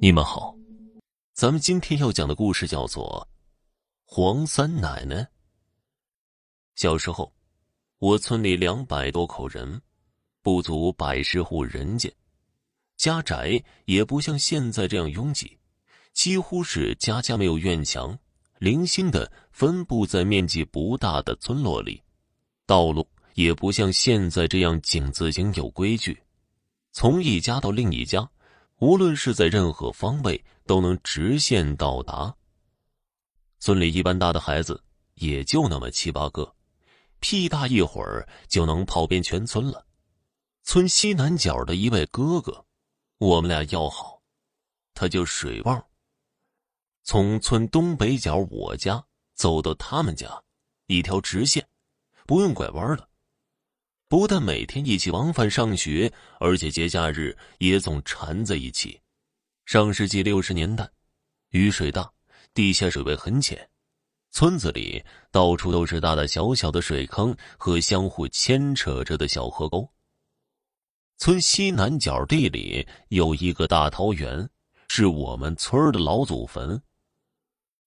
你们好，咱们今天要讲的故事叫做《黄三奶奶》。小时候，我村里两百多口人，不足百十户人家，家宅也不像现在这样拥挤，几乎是家家没有院墙，零星的分布在面积不大的村落里，道路也不像现在这样井字形有规矩，从一家到另一家。无论是在任何方位，都能直线到达。村里一般大的孩子也就那么七八个，屁大一会儿就能跑遍全村了。村西南角的一位哥哥，我们俩要好，他叫水旺。从村东北角我家走到他们家，一条直线，不用拐弯了。不但每天一起往返上学，而且节假日也总缠在一起。上世纪六十年代，雨水大，地下水位很浅，村子里到处都是大大小小的水坑和相互牵扯着的小河沟。村西南角地里有一个大桃园，是我们村的老祖坟。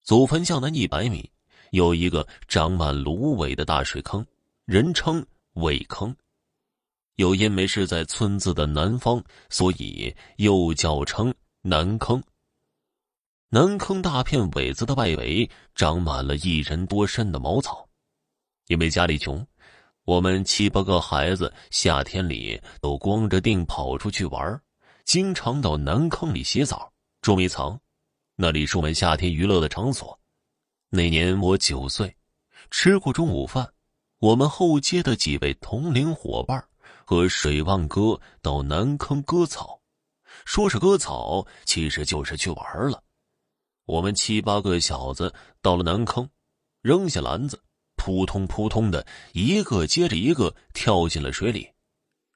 祖坟向南一百米，有一个长满芦苇的大水坑，人称。苇坑，又因为是在村子的南方，所以又叫称南坑。南坑大片苇子的外围长满了一人多深的茅草。因为家里穷，我们七八个孩子夏天里都光着腚跑出去玩，经常到南坑里洗澡、捉迷藏，那里是我们夏天娱乐的场所。那年我九岁，吃过中午饭。我们后街的几位同龄伙伴和水旺哥到南坑割草，说是割草，其实就是去玩了。我们七八个小子到了南坑，扔下篮子，扑通扑通的一个接着一个跳进了水里，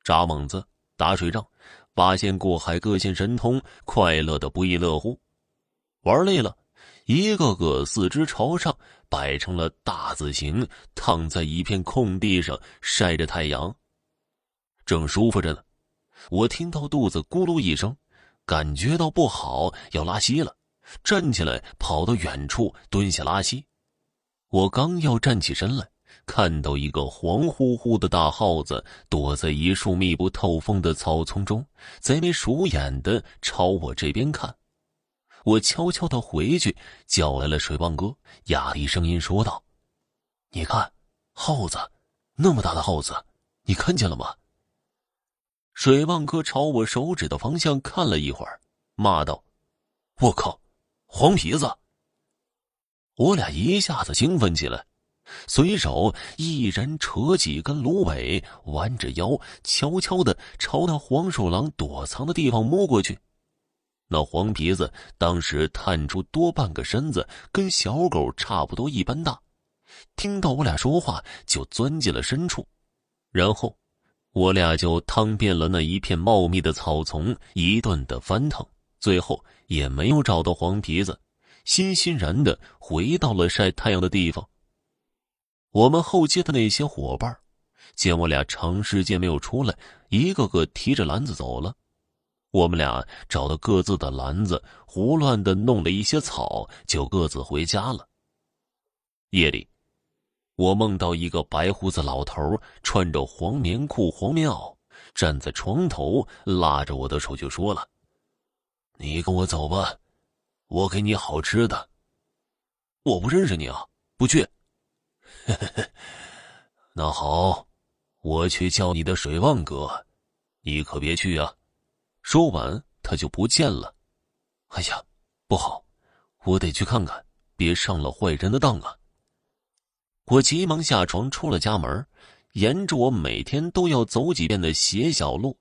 扎猛子、打水仗，八仙过海，各显神通，快乐的不亦乐乎。玩累了。一个个四肢朝上，摆成了大字形，躺在一片空地上晒着太阳，正舒服着呢。我听到肚子咕噜一声，感觉到不好，要拉稀了，站起来跑到远处蹲下拉稀。我刚要站起身来，看到一个黄乎乎的大耗子躲在一束密不透风的草丛中，贼眉鼠眼的朝我这边看。我悄悄的回去叫来了水旺哥，压低声音说道：“你看，耗子，那么大的耗子，你看见了吗？”水旺哥朝我手指的方向看了一会儿，骂道：“我靠，黄皮子！”我俩一下子兴奋起来，随手一人扯几根芦苇，弯着腰，悄悄的朝那黄鼠狼躲藏的地方摸过去。那黄皮子当时探出多半个身子，跟小狗差不多一般大。听到我俩说话，就钻进了深处。然后，我俩就趟遍了那一片茂密的草丛，一顿的翻腾，最后也没有找到黄皮子，欣欣然的回到了晒太阳的地方。我们后街的那些伙伴，见我俩长时间没有出来，一个个提着篮子走了。我们俩找到各自的篮子，胡乱的弄了一些草，就各自回家了。夜里，我梦到一个白胡子老头，穿着黄棉裤、黄棉袄，站在床头，拉着我的手就说了：“你跟我走吧，我给你好吃的。”我不认识你啊，不去。那好，我去叫你的水旺哥，你可别去啊。说完，他就不见了。哎呀，不好，我得去看看，别上了坏人的当啊！我急忙下床，出了家门，沿着我每天都要走几遍的斜小路，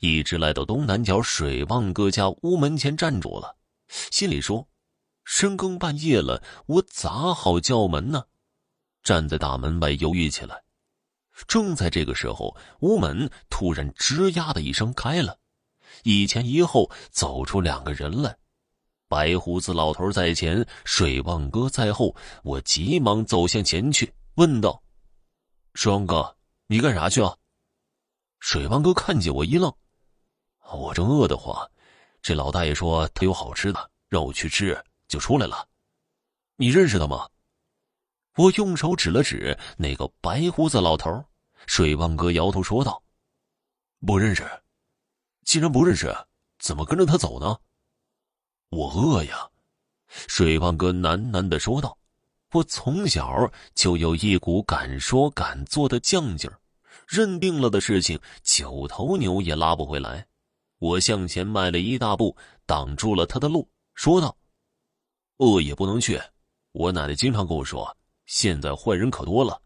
一直来到东南角水旺哥家屋门前站住了。心里说：深更半夜了，我咋好叫门呢？站在大门外犹豫起来。正在这个时候，屋门突然吱呀的一声开了。一前一后走出两个人来，白胡子老头在前，水旺哥在后。我急忙走向前去，问道：“水旺哥，你干啥去啊？”水旺哥看见我一愣，我正饿得慌，这老大爷说他有好吃的，让我去吃，就出来了。你认识他吗？我用手指了指那个白胡子老头。水棒哥摇头说道：“不认识。既然不认识，怎么跟着他走呢？”我饿呀。水胖哥喃喃的说道：“我从小就有一股敢说敢做的犟劲儿，认定了的事情，九头牛也拉不回来。”我向前迈了一大步，挡住了他的路，说道：“饿也不能去。我奶奶经常跟我说，现在坏人可多了。”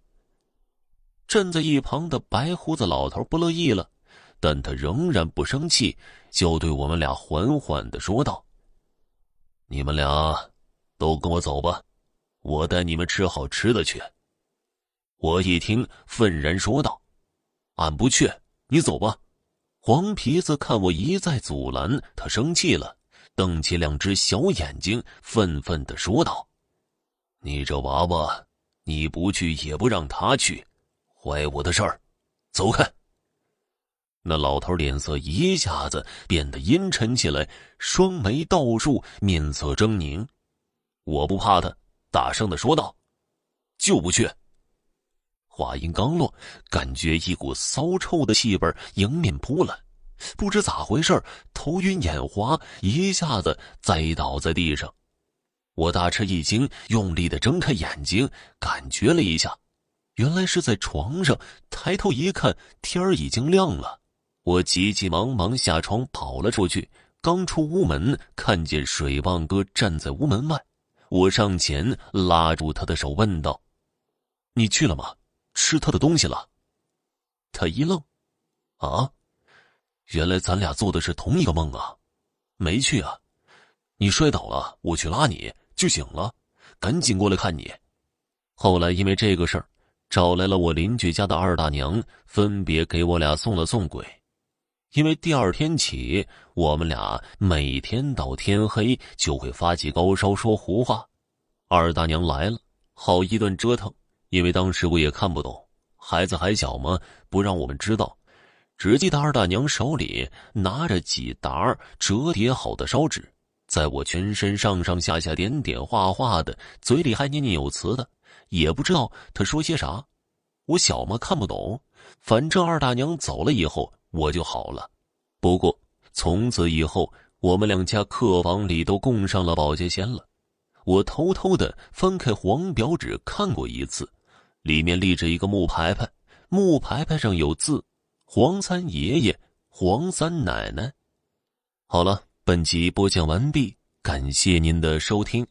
站在一旁的白胡子老头不乐意了，但他仍然不生气，就对我们俩缓缓的说道：“你们俩都跟我走吧，我带你们吃好吃的去。”我一听，愤然说道：“俺不去，你走吧。”黄皮子看我一再阻拦，他生气了，瞪起两只小眼睛，愤愤的说道：“你这娃娃，你不去也不让他去，坏我的事儿，走开！”那老头脸色一下子变得阴沉起来，双眉倒竖，面色狰狞。我不怕他，大声的说道：“就不去。”话音刚落，感觉一股骚臭的气味迎面扑来，不知咋回事头晕眼花，一下子栽倒在地上。我大吃一惊，用力的睁开眼睛，感觉了一下，原来是在床上。抬头一看，天儿已经亮了。我急急忙忙下床跑了出去，刚出屋门，看见水棒哥站在屋门外。我上前拉住他的手，问道：“你去了吗？”吃他的东西了，他一愣，啊，原来咱俩做的是同一个梦啊！没去啊，你摔倒了，我去拉你就醒了，赶紧过来看你。后来因为这个事儿，找来了我邻居家的二大娘，分别给我俩送了送鬼。因为第二天起，我们俩每天到天黑就会发起高烧，说胡话。二大娘来了，好一顿折腾。因为当时我也看不懂，孩子还小嘛，不让我们知道。只记得二大娘手里拿着几沓折叠好的烧纸，在我全身上上下下点点画画的，嘴里还念念有词的，也不知道她说些啥。我小嘛看不懂，反正二大娘走了以后我就好了。不过从此以后，我们两家客房里都供上了保洁仙了。我偷偷的翻开黄表纸看过一次。里面立着一个木牌牌，木牌牌上有字：“黄三爷爷，黄三奶奶。”好了，本集播讲完毕，感谢您的收听。